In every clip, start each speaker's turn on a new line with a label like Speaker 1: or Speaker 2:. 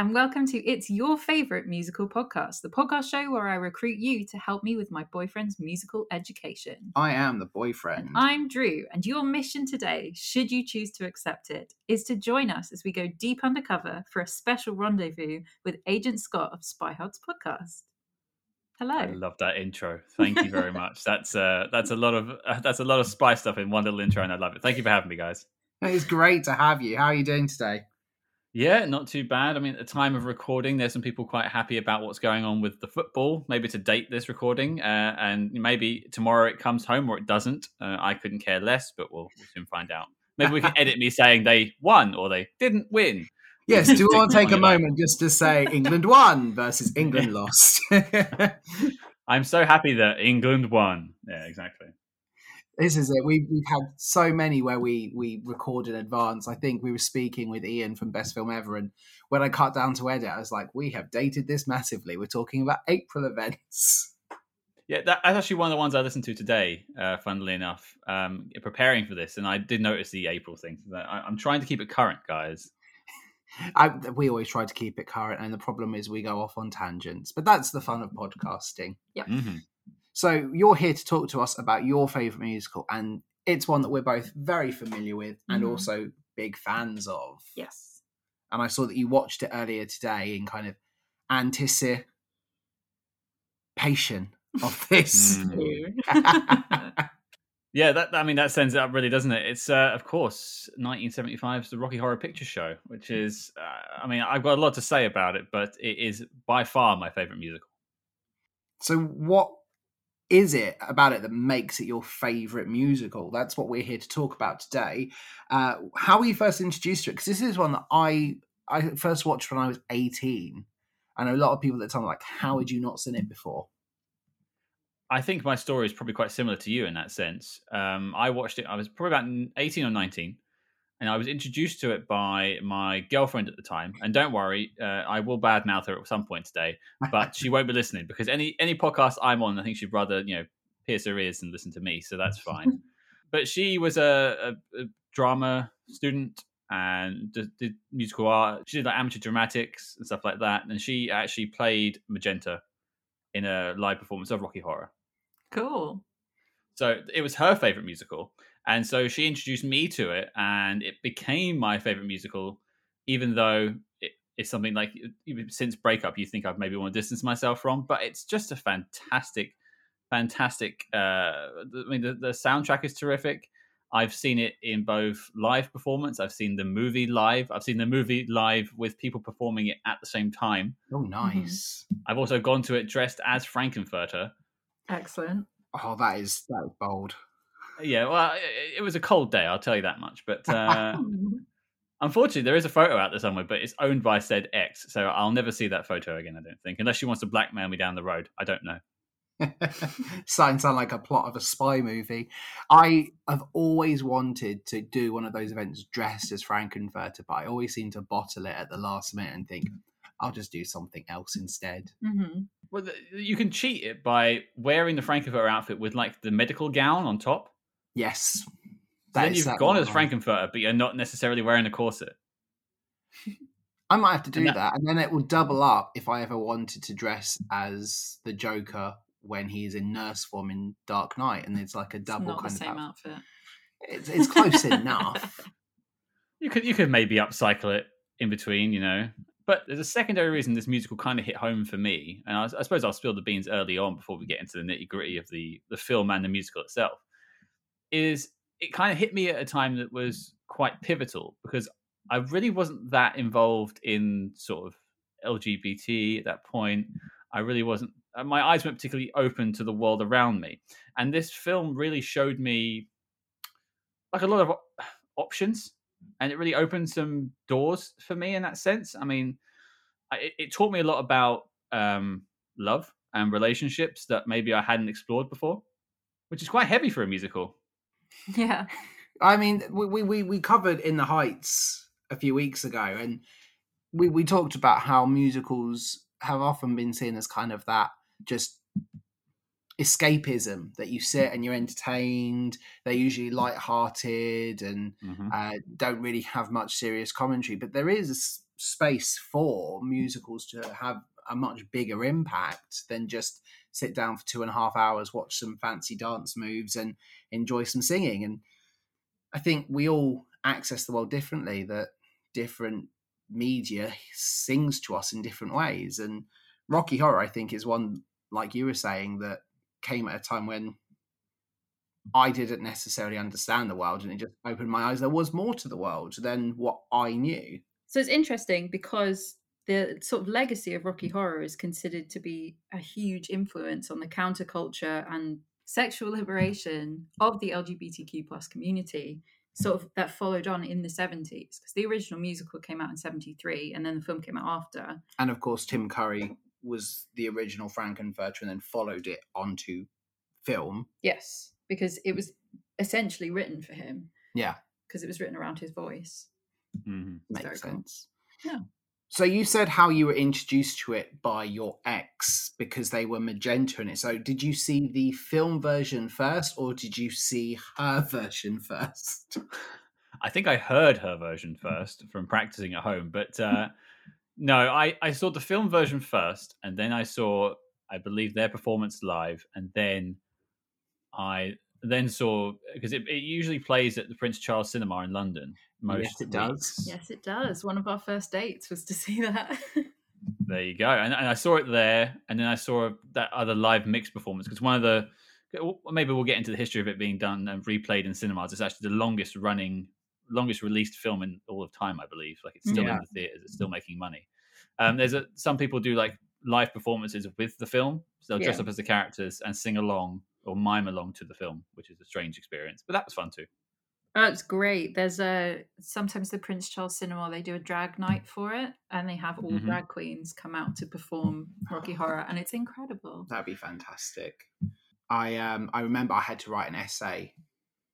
Speaker 1: Hello, and welcome to It's Your Favorite Musical Podcast, the podcast show where I recruit you to help me with my boyfriend's musical education.
Speaker 2: I am the boyfriend.
Speaker 1: I'm Drew, and your mission today, should you choose to accept it, is to join us as we go deep undercover for a special rendezvous with Agent Scott of Spy Hogs Podcast. Hello.
Speaker 3: I love that intro. Thank you very much. that's uh, that's a lot of uh, that's a lot of spy stuff in one little intro, and I love it. Thank you for having me, guys.
Speaker 2: It's great to have you. How are you doing today?
Speaker 3: Yeah, not too bad. I mean, at the time of recording, there's some people quite happy about what's going on with the football. Maybe to date this recording, uh, and maybe tomorrow it comes home or it doesn't. Uh, I couldn't care less, but we'll, we'll soon find out. Maybe we can edit me saying they won or they didn't win.
Speaker 2: Yes, do you want to take a moment just to say England won versus England lost?
Speaker 3: I'm so happy that England won. Yeah, exactly
Speaker 2: this is it. We, we've had so many where we we record in advance. I think we were speaking with Ian from Best Film Ever, and when I cut down to edit, I was like, "We have dated this massively." We're talking about April events.
Speaker 3: Yeah, that's actually one of the ones I listened to today. Uh, funnily enough, um, preparing for this, and I did notice the April thing. I, I'm trying to keep it current, guys.
Speaker 2: I, we always try to keep it current, and the problem is we go off on tangents. But that's the fun of podcasting.
Speaker 1: Yeah.
Speaker 3: Mm-hmm.
Speaker 2: So you're here to talk to us about your favorite musical, and it's one that we're both very familiar with and
Speaker 1: Mhm.
Speaker 2: also big fans of.
Speaker 1: Yes.
Speaker 2: And I saw that you watched it earlier today in kind of anticipation of this.
Speaker 3: Mm. Yeah, that I mean that sends it up really, doesn't it? It's uh, of course 1975's the Rocky Horror Picture Show, which is uh, I mean I've got a lot to say about it, but it is by far my favorite musical.
Speaker 2: so what is it about it that makes it your favorite musical? That's what we're here to talk about today. Uh, how were you first introduced to it? Because this is one that I I first watched when I was 18. And a lot of people at the time like, how had you not seen it before?
Speaker 3: I think my story is probably quite similar to you in that sense. Um, I watched it. I was probably about 18 or 19, and I was introduced to it by my girlfriend at the time. And don't worry, uh, I will badmouth her at some point today, but she won't be listening because any any podcast I'm on, I think she'd rather you know pierce her ears and listen to me, so that's fine. but she was a, a, a drama student and did, did musical art. She did like amateur dramatics and stuff like that, and she actually played Magenta in a live performance of Rocky Horror.
Speaker 1: Cool.
Speaker 3: So it was her favorite musical. And so she introduced me to it, and it became my favorite musical, even though it, it's something like since breakup, you think I've maybe want to distance myself from. But it's just a fantastic, fantastic. Uh, I mean, the, the soundtrack is terrific. I've seen it in both live performance. I've seen the movie live. I've seen the movie live with people performing it at the same time.
Speaker 2: Oh, nice.
Speaker 3: I've also gone to it dressed as Frankenfurter.
Speaker 1: Excellent.
Speaker 2: Oh, that is that is bold.
Speaker 3: Yeah, well, it, it was a cold day, I'll tell you that much. But uh, unfortunately, there is a photo out there somewhere, but it's owned by said ex, so I'll never see that photo again. I don't think, unless she wants to blackmail me down the road. I don't know.
Speaker 2: Starting to sound like a plot of a spy movie. I have always wanted to do one of those events dressed as Frankenfurter, but I always seem to bottle it at the last minute and think I'll just do something else instead.
Speaker 1: hmm
Speaker 3: Well, you can cheat it by wearing the Frankenfurter outfit with like the medical gown on top.
Speaker 2: Yes.
Speaker 3: So then you've gone as
Speaker 2: I-
Speaker 3: Frankenfurter, but you're not necessarily wearing a corset.
Speaker 2: I might have to do
Speaker 3: And
Speaker 2: that,
Speaker 3: that-
Speaker 2: and then it will double up if I ever wanted to dress as the Joker when he's in nurse form in Dark Knight, and it's like a
Speaker 1: It's
Speaker 2: double
Speaker 1: not the
Speaker 2: kind
Speaker 1: same
Speaker 2: of.
Speaker 1: outfit.
Speaker 2: It's, it's close enough.
Speaker 3: You could you could maybe upcycle it in between, you know. But there's a secondary reason this musical kind of hit home for me, and I, I suppose I'll spill the beans early on before we get into the nitty gritty of the the film and the musical itself. Is it kind of hit me at a time that was quite pivotal because I really wasn't that involved in sort of LGBT at that point. I really wasn't. uh, My eyes weren't particularly open to the world around me, and this film really showed me like a lot of options and it really opened some doors for me in that sense. I mean, it, it taught me a lot about um, love and relationships that maybe I hadn't explored before, which is quite heavy for a musical.
Speaker 1: Yeah.
Speaker 2: I mean, we, we, we, covered In the Heights a few weeks ago, and we, we talked about how musicals have often been seen as kind of that just escapism that you sit and you're entertained. They're usually light-hearted and
Speaker 3: Mhm.
Speaker 2: uh, don't really have much serious commentary. But there is a space for musicals to have a much bigger impact than just sit down for two and a half hours, watch some fancy dance moves, and enjoy some singing. And I think we all access the world differently. That different media sings to us in different ways. And Rocky Horror, I think, is one like you were saying that came at a time when I didn't necessarily understand the world, and it just opened my eyes. There was more to the world than what I knew.
Speaker 1: So it's interesting because the sort of legacy of Rocky Horror is considered to be a huge influence on the counterculture and sexual liberation of the LGBTQ plus community. Sort of that followed on in the 70s because the original musical came out in 73 and then the film came out after.
Speaker 2: And of course, Tim Curry was the original Frankenfurter, and then followed it onto film.
Speaker 1: Yes, because it was essentially written for him
Speaker 2: Yeah,
Speaker 1: because it was written around his voice.
Speaker 3: Mhm.
Speaker 2: makes
Speaker 1: Very cool.
Speaker 2: sense.
Speaker 1: Yeah.
Speaker 2: So you said how you were introduced to it by your ex because they were magenta in it. So did you see the film version first, or did you see her version first?
Speaker 3: I think I heard her version first from practicing at home, but uh, no, I, I saw the film version first, and then I saw, I believe, their performance live, and then I then saw because it, it usually plays at the Prince Charles Cinema in London. Most
Speaker 2: Yes, it does.
Speaker 3: weeks.
Speaker 1: Yes, it does. One of our first dates was to see that.
Speaker 3: There you go. And, and I saw it there, and then I saw that other live mix performance because one of the maybe we'll get into the history of it being done and replayed in cinemas. It's actually the longest running, longest released film in all of time, I believe. Like it's still
Speaker 2: Yeah.
Speaker 3: in the theaters, it's still making money. Um, there's a some people do like live performances with the film, so they'll dress up as the characters and sing along or mime along to the film, which is a strange experience, but that was fun too.
Speaker 1: Oh, it's great. There's a sometimes the Prince Charles Cinema they do a drag night for it, and they have all
Speaker 3: Mhm.
Speaker 1: drag queens come out to perform Rocky Horror, and it's incredible.
Speaker 2: That'd be fantastic. I um I remember I had to write an essay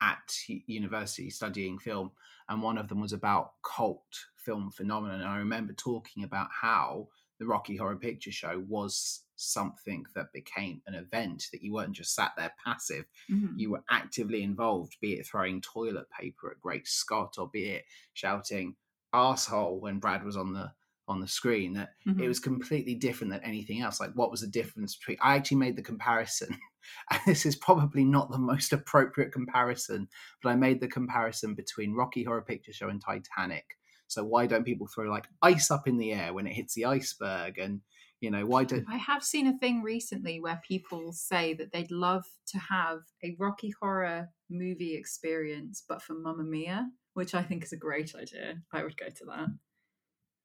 Speaker 2: at university studying film, and one of them was about cult film phenomenon. And I remember talking about how the Rocky Horror Picture Show was something that became an event that you weren't just sat there passive
Speaker 1: Mhm.
Speaker 2: you were actively involved, be it throwing toilet paper at Great Scott or be it shouting asshole when Brad was on the on the screen. That it
Speaker 1: Mhm.
Speaker 2: was completely different than anything else. Like what was the difference between I actually made the comparison. And this is probably not the most appropriate comparison, but I made the comparison between Rocky Horror Picture Show and Titanic. So why don't people throw like ice up in the air when it hits the iceberg? And you know, why don't
Speaker 1: I have seen a thing recently where people say that they'd love to have a Rocky Horror movie experience, but for Mamma Mia, which I think is a great idea. I would go to that.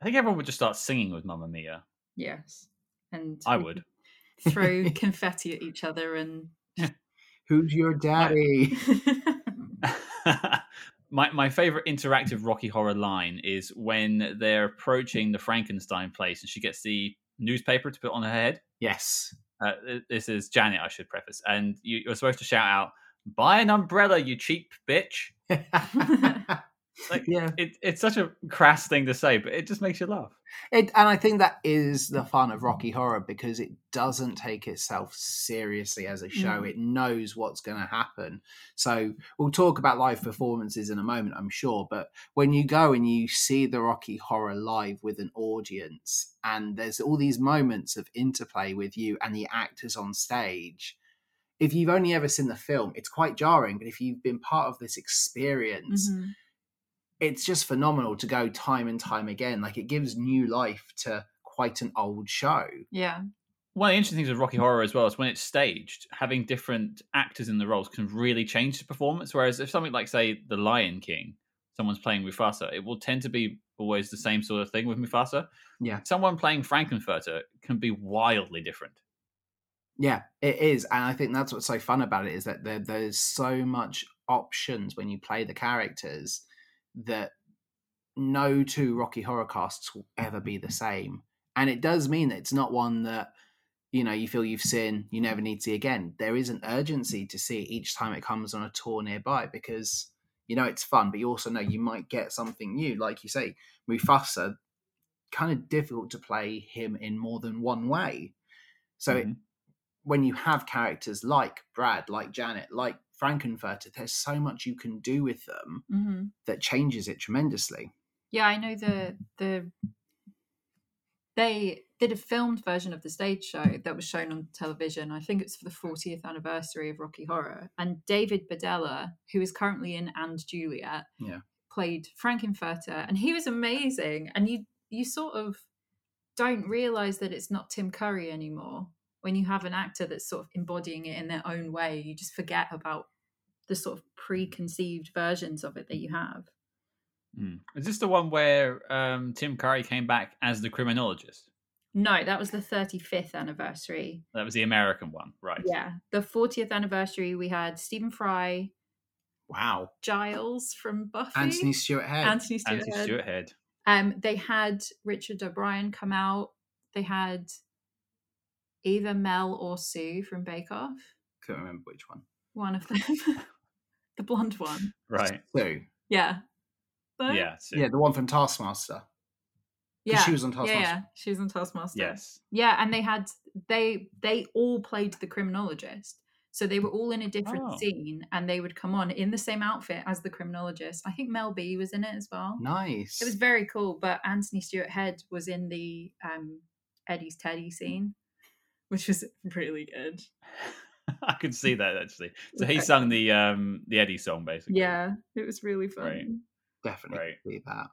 Speaker 3: I think everyone would just start singing with Mamma Mia.
Speaker 1: Yes, and
Speaker 3: I would.
Speaker 1: throw confetti at each other and.
Speaker 2: who's your daddy?
Speaker 3: my my favorite interactive Rocky Horror line is when they're approaching the Frankenstein place and she gets the newspaper to put on her head.
Speaker 2: Yes.
Speaker 3: Uh, this is Janet, I should preface, and you, you're supposed to shout out, "Buy an umbrella, you cheap bitch!" Like,
Speaker 2: yeah.
Speaker 3: It, it's such a crass thing to say, but it just makes you laugh.
Speaker 2: It, and I think that is the fun of Rocky Horror because it doesn't take itself seriously as a show.
Speaker 1: Mm.
Speaker 2: It knows what's going to happen. So we'll talk about live performances in a moment, I'm sure. But when you go and you see the Rocky Horror live with an audience, and there's all these moments of interplay with you and the actors on stage. If you've only ever seen the film, it's quite jarring. But if you've been part of this experience,
Speaker 1: Mhm.
Speaker 2: It's just phenomenal to go time and time again. Like it gives new life to quite an old show.
Speaker 1: Yeah.
Speaker 3: One of the interesting things with Rocky Horror as well is when it's staged, having different actors in the roles can really change the performance. Whereas if something like, say, The Lion King, someone's playing Mufasa, it will tend to be always the same sort of thing with Mufasa.
Speaker 2: Yeah.
Speaker 3: Someone playing Frankenfurter can be wildly different.
Speaker 2: Yeah, it is, and I think that's what's so fun about it is that there, there's so much options when you play the characters that no two Rocky Horror casts will ever be the same, and it does mean that it's not one that you know you feel you've seen you never need to see again. There is an urgency to see it each time it comes on a tour nearby because you know it's fun, but you also know you might get something new. Like you say, Mufasa, kind of difficult to play him in more than one way. So it,
Speaker 3: Mhm.
Speaker 2: when you have characters like Brad, like Janet, like Frankenfurter, there's so much you can do with them
Speaker 1: hmm
Speaker 2: that changes it tremendously.
Speaker 1: Yeah, I know the the they did a filmed version of the stage show that was shown on television. I think it's for the 40th anniversary of Rocky Horror. And David Bedella, who is currently in And Juliet,
Speaker 2: Yeah.
Speaker 1: played Frankenfurter, and he was amazing. And you you sort of don't realize that it's not Tim Curry anymore when you have an actor that's sort of embodying it in their own way. You just forget about the sort of preconceived versions of it that you have.
Speaker 3: Mm. Is this the one where um, Tim Curry came back as the criminologist?
Speaker 1: No, that was the 35th anniversary.
Speaker 3: That was the American one, right?
Speaker 1: Yeah. The 40th anniversary, we had Stephen Fry,
Speaker 2: Wow.
Speaker 1: Giles from Buffy.
Speaker 2: Anthony Stewart Head.
Speaker 1: Anthony Stewart.
Speaker 3: Anthony
Speaker 1: Head.
Speaker 3: Stewart Head.
Speaker 1: Um, they had Richard O'Brien come out. They had either Mel or Sue from Bake Off.
Speaker 2: Couldn't remember which one.
Speaker 1: One of them. the blonde one.
Speaker 3: Right.
Speaker 2: So,
Speaker 1: Yeah. But-
Speaker 3: Yeah. so-
Speaker 2: yeah, the one from Taskmaster. 'Cause
Speaker 1: Yeah.
Speaker 2: She was on
Speaker 1: yeah,
Speaker 2: Taskmaster.
Speaker 1: yeah. She was on Taskmaster.
Speaker 3: Yes.
Speaker 1: Yeah, and they had they they all played the criminologist. So they were all in a different
Speaker 3: Oh.
Speaker 1: scene and they would come on in the same outfit as the criminologist. I think Mel B was in it as well.
Speaker 2: Nice.
Speaker 1: It was very cool, but Anthony Stewart Head was in the um Eddie's Teddy scene, which was really good.
Speaker 3: I could see that actually. So he sung the um the Eddie song basically.
Speaker 1: Yeah, it was really fun.
Speaker 3: Right.
Speaker 2: Definitely
Speaker 3: Right.
Speaker 2: see that.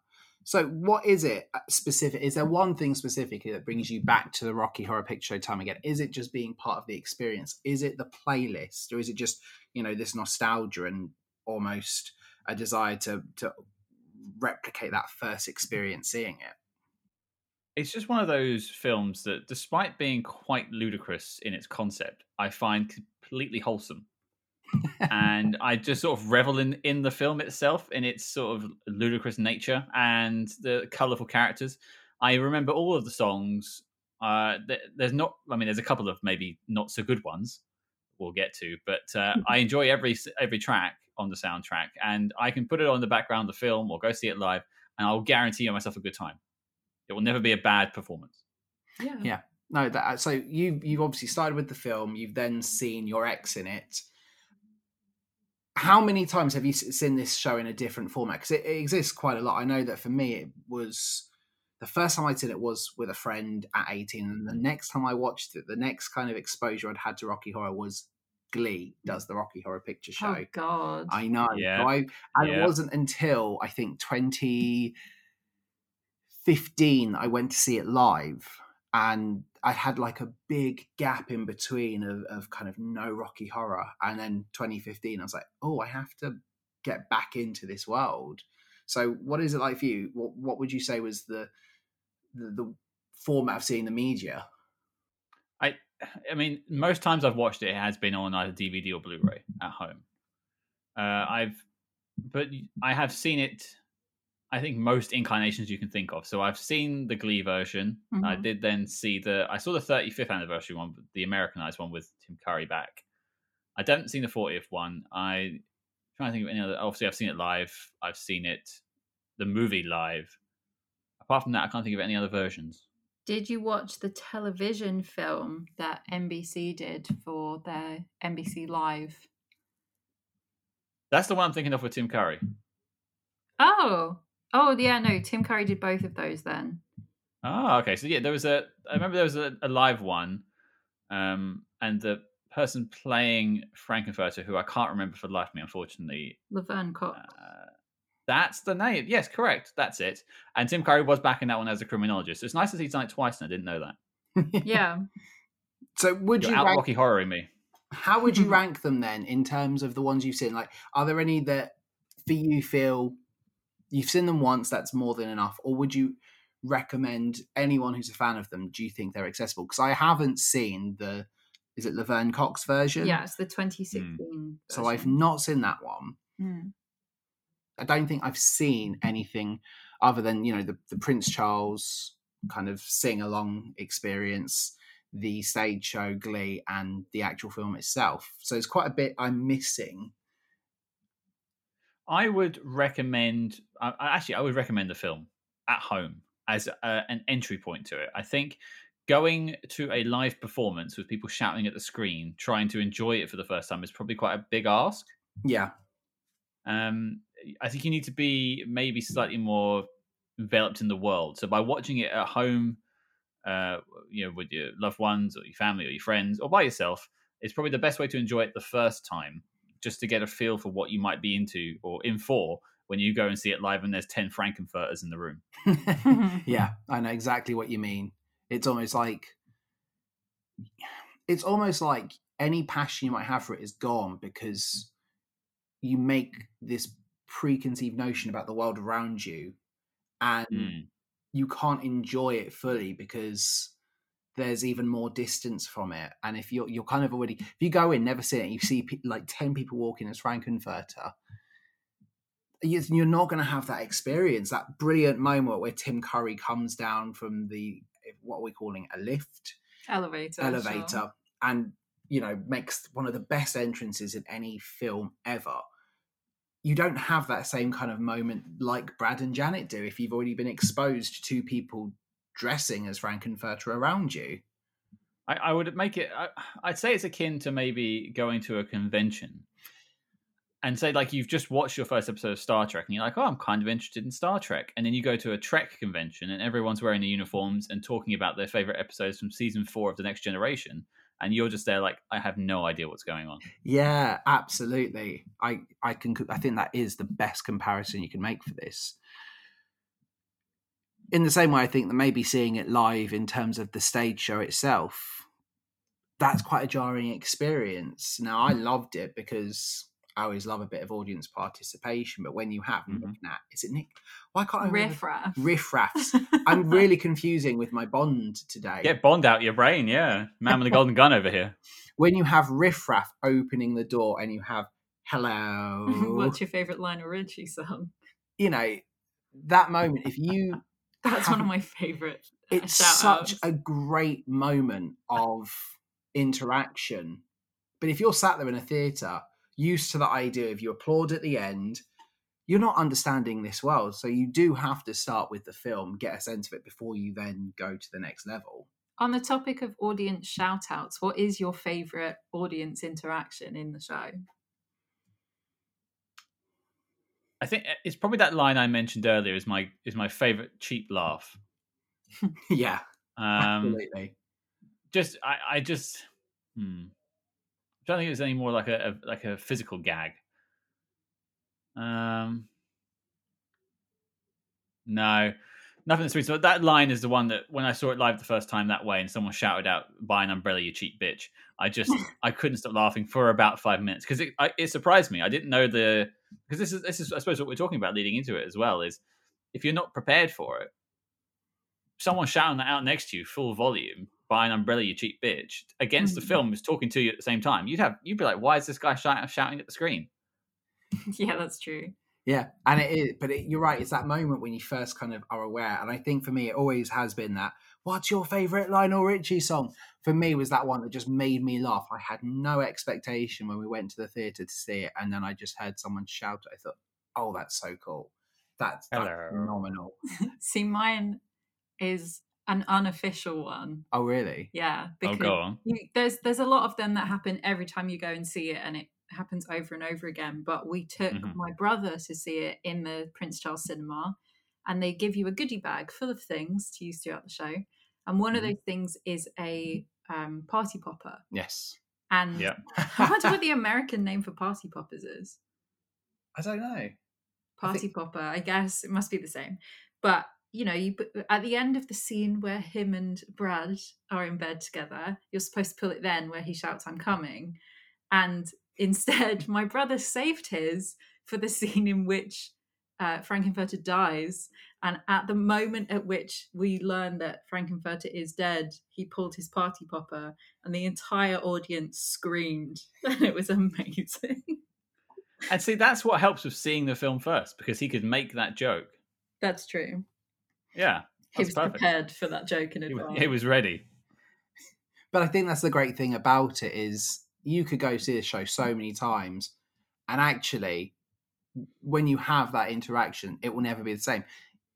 Speaker 2: So, what is it uh, specific? Is there one thing specifically that brings you back to the Rocky Horror Picture Show time again? Is it just being part of the experience? Is it the playlist, or is it just you know this nostalgia and almost a desire to to replicate that first experience seeing it?
Speaker 3: It's just one of those films that, despite being quite ludicrous in its concept, I find completely wholesome. and I just sort of revel in, in the film itself, in its sort of ludicrous nature and the colourful characters. I remember all of the songs. Uh, th- there's not, I mean, there's a couple of maybe not so good ones we'll get to, but uh, I enjoy every every track on the soundtrack, and I can put it on the background of the film or go see it live, and I'll guarantee myself a good time. It will never be a bad performance.
Speaker 1: Yeah.
Speaker 2: Yeah. No, that uh, so you you've obviously started with the film. You've then seen your ex in it. How many times have you seen this show in a different format? Because it, it exists quite a lot. I know that for me, it was the first time I'd seen it was with a friend at eighteen, and the mm. next time I watched it, the next kind of exposure I'd had to Rocky Horror was Glee does the Rocky Horror Picture oh Show.
Speaker 1: Oh God.
Speaker 2: I know.
Speaker 3: Yeah.
Speaker 2: So I, and
Speaker 3: Yeah.
Speaker 2: it wasn't until I think 2015 I went to see it live, and I had like a big gap in between of, of kind of no Rocky Horror, and then 2015 I was like, oh, I have to get back into this world. So, what is it like for you? What, what would you say was the, the the format of seeing the media?
Speaker 3: I, I mean, most times I've watched it, it has been on either DVD or Blu-ray at home. Uh, I've, but I have seen it. I think most incarnations you can think of. So I've seen the Glee version. I
Speaker 1: Mhm.
Speaker 3: did then see the. I saw the 35th anniversary one, the Americanized one with Tim Curry back. I haven't seen the 40th one. I trying to think of any other. Obviously, I've seen it live. I've seen it, the movie live. Apart from that, I can't think of any other versions.
Speaker 1: Did you watch the television film that NBC did for their NBC Live?
Speaker 3: That's the one I'm thinking of with Tim Curry.
Speaker 1: Oh, oh yeah, no. Tim Curry did both of those then.
Speaker 3: Oh, okay. So yeah, there was a. I remember there was a, a live one, um, and the person playing Frankenfurter, who I can't remember for the life of me, unfortunately.
Speaker 1: Laverne Cox.
Speaker 3: Uh, that's the name. Yes, correct. That's it. And Tim Curry was back in that one as a criminologist. So it's nice to see he's done it twice, and I didn't know that.
Speaker 1: yeah.
Speaker 2: So, would
Speaker 3: You're
Speaker 2: you
Speaker 3: out
Speaker 2: rank-
Speaker 3: Rocky horroring me.
Speaker 2: How would you rank them then in terms of the ones you've seen? Like, are there any that for you feel you've seen them once, that's more than enough? Or would you recommend anyone who's a fan of them? Do you think they're accessible? Because I haven't seen the, is it Laverne Cox version?
Speaker 1: Yeah, it's the 2016.
Speaker 2: So I've not seen that one.
Speaker 1: Mm.
Speaker 2: I don't think I've seen anything other than, you know, the, the Prince Charles kind of sing along experience, the stage show Glee, and the actual film itself. So it's quite a bit I'm missing.
Speaker 3: I would recommend. I, I- actually, I would recommend the film at home as a, an entry point to it. I think going to a live performance with people shouting at the screen, trying to enjoy it for the first time is probably quite a big ask.
Speaker 2: Yeah.
Speaker 3: Um, I think you need to be maybe slightly more enveloped in the world. So by watching it at home, uh, you know, with your loved ones or your family or your friends or by yourself, it's probably the best way to enjoy it the first time, just to get a feel for what you might be into or in for when you go and see it live and there's 10 Frankenfurters in the room.
Speaker 2: yeah, I know exactly what you mean. It's almost like it's almost like any passion you might have for it is gone because you make this preconceived notion about the world around you and
Speaker 3: Mm.
Speaker 2: you can't enjoy it fully because there's even more distance from it and if you're you're kind of already if you go in never see it you see pe- like 10 people walking as frankenfurter you- you're not going to have that experience that brilliant moment where tim curry comes down from the what are we calling a lift
Speaker 1: Elevator.
Speaker 2: elevator
Speaker 1: sure.
Speaker 2: and you know makes one of the best entrances in any film ever you don't have that same kind of moment like brad and janet do if you've already been exposed to people dressing as frankenfurter around you
Speaker 3: I, I would make it, I, I'd say it's akin to maybe going to a convention and say, like, you've just watched your first episode of Star Trek and you're like, oh, I'm kind of interested in Star Trek. And then you go to a Trek convention and everyone's wearing the uniforms and talking about their favorite episodes from season four of The Next Generation. And you're just there, like, I have no idea what's going on.
Speaker 2: yeah absolutely i i can i think that is the best comparison you can make for this in the same way i think that maybe seeing it live in terms of the stage show itself that's quite a jarring experience now i loved it because i always love a bit of audience participation but when you have
Speaker 3: Mhm.
Speaker 2: looking at is it nick why can't i remember-
Speaker 1: Riff raff.
Speaker 2: riff raffs i'm really confusing with my bond today
Speaker 3: Get Bond out your brain, yeah. Man with the golden gun over here.
Speaker 2: when you have riff raff opening the door and you have hello
Speaker 1: What's your favorite Lionel Richie song?
Speaker 2: you know that moment if you
Speaker 1: That's one of my favorite. uh,
Speaker 2: it's such a great moment of interaction but if you're sat there in a theater used to the idea of you applaud at the end you're not understanding this world so you do have to start with the film get a sense of it before you then go to the next level
Speaker 1: On the topic of audience shout outs, what is your favorite audience interaction in the show?
Speaker 3: I think uh, it's probably that line I mentioned earlier is my is my favorite cheap laugh.
Speaker 2: yeah
Speaker 3: Um,
Speaker 2: absolutely
Speaker 3: just I, I just hmm. I don't think it was any more like a, a like a physical gag. Um, no, nothing that's recent. But that line is the one that when I saw it live the first time that way, and someone shouted out "Buy an umbrella, you cheap bitch." I just I couldn't stop laughing for about five minutes because it I, it surprised me. I didn't know the because this is this is I suppose what we're talking about leading into it as well is if you're not prepared for it, someone shouting that out next to you full volume buy an umbrella you cheap bitch against the
Speaker 1: Mhm.
Speaker 3: film is talking to you at the same time you'd have you'd be like why is this guy shouting at the screen
Speaker 1: yeah, that's true.
Speaker 2: Yeah, and it is, but it, you're right. It's that moment when you first kind of are aware, and I think for me, it always has been that. What's your favorite Lionel Richie song? For me, was that one that just made me laugh. I had no expectation when we went to the theater to see it, and then I just heard someone shout. I thought, "Oh, that's so cool! That's, that's phenomenal!"
Speaker 1: See, mine is an unofficial one.
Speaker 2: Oh, really?
Speaker 1: Yeah,
Speaker 3: oh
Speaker 1: because
Speaker 3: go on
Speaker 1: you, there's there's a lot of them that happen every time you go and see it, and it happens over and over again. But we took
Speaker 3: Mhm.
Speaker 1: my brother to see it in the Prince Charles Cinema, and they give you a goodie bag full of things to use throughout the show. And one of
Speaker 3: Mhm.
Speaker 1: those things is a um, party popper.
Speaker 2: Yes.
Speaker 1: And
Speaker 3: Yeah.
Speaker 1: I wonder what the American name for party poppers is.
Speaker 2: I don't know. I
Speaker 1: Party
Speaker 2: think-
Speaker 1: popper, I guess it must be the same. But you know, you at the end of the scene where him and Brad are in bed together, you're supposed to pull it then where he shouts, "I'm coming," and instead, my brother saved his for the scene in which uh, Frankenfurter dies. And at the moment at which we learn that Frankenfurter is dead, he pulled his party popper, and the entire audience screamed. And it was amazing.
Speaker 3: and see that's what helps with seeing the film first because he could make that joke
Speaker 1: That's true.
Speaker 3: yeah
Speaker 1: He was
Speaker 3: perfect
Speaker 1: prepared for that joke in
Speaker 3: he,
Speaker 1: advance.
Speaker 3: was- he was ready
Speaker 2: But I think that's the great thing about it is you could go see a show so many times, and actually, when you have that interaction, it will never be the same.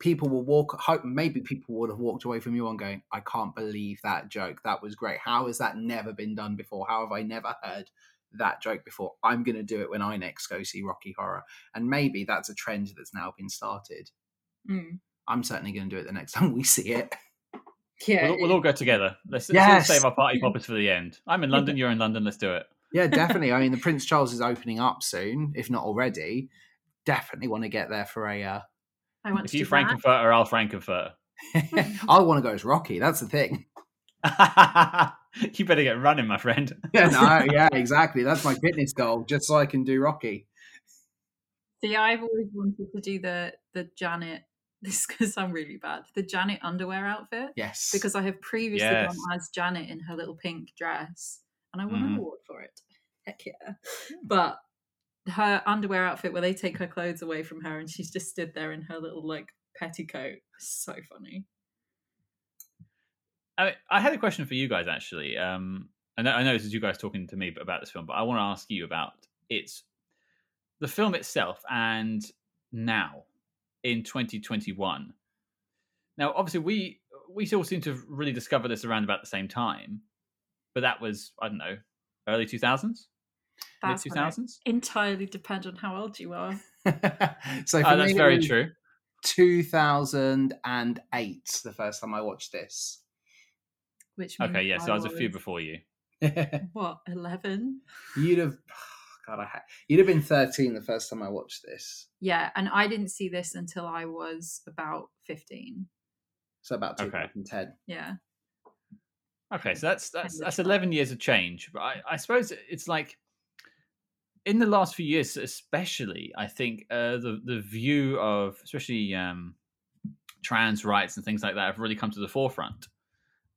Speaker 2: people will walk. Hope maybe people would have walked away from you on going, "I can't believe that joke. That was great. How has that never been done before? How have I never heard that joke before? I'm going to do it when I next go see Rocky Horror." And maybe that's a trend that's now been started.
Speaker 1: Mm.
Speaker 2: I'm certainly going to do it the next time we see it.
Speaker 1: Yeah,
Speaker 3: We'll, we'll all go together. Let's, let's all save our party poppers for the end. I'm in London. You're in London. Let's do it.
Speaker 2: Yeah, definitely. I mean, the Prince Charles is opening up soon, if not already. Definitely want to get there for a. Uh...
Speaker 1: I want
Speaker 3: If
Speaker 1: to
Speaker 3: you
Speaker 1: do that.
Speaker 3: Frankenfurter, I'll Frankenfurter.
Speaker 2: I want to go as Rocky. That's the thing.
Speaker 3: you better get running, my friend.
Speaker 2: Yeah, no, yeah, exactly. That's my fitness goal, just so I can do Rocky.
Speaker 1: See, I've always wanted to do the the Janet. This is going to sound really bad. The Janet underwear outfit
Speaker 2: Yes,
Speaker 1: because I have previously
Speaker 3: Yes.
Speaker 1: gone as Janet in her little pink dress, and I won
Speaker 3: Mhm.
Speaker 1: an award for it. Heck yeah! But her underwear outfit, where they take her clothes away from her, and she's just stood there in her little like petticoat, so funny.
Speaker 3: I, I had a question for you guys actually. Um, I know, I know this is you guys talking to me about this film, but I want to ask you about its the film itself and now in 2021. Now, obviously, we we still seem to have really discovered this around about the same time, but that was I don't know early 2000s, mid
Speaker 1: That's gonna
Speaker 3: 2000s.
Speaker 1: entirely depend on how old you are.
Speaker 2: so ah, for
Speaker 3: Oh, that's
Speaker 2: me,
Speaker 3: very true.
Speaker 2: 2008, the first time I watched this.
Speaker 1: Which means
Speaker 3: Okay, yeah, so I was a few before you.
Speaker 1: What eleven?
Speaker 2: you'd have, God, I ha- you'd have been 13 the first time I watched this.
Speaker 1: Yeah, and I didn't see this until I was about fifteen.
Speaker 2: So about
Speaker 3: Okay.
Speaker 2: 2010.
Speaker 1: Yeah.
Speaker 3: Okay, so that's that's that's eleven years of change. But I, I suppose it's like in the last few years, especially, I think uh, the the view of especially um, trans rights and things like that have really come to the forefront.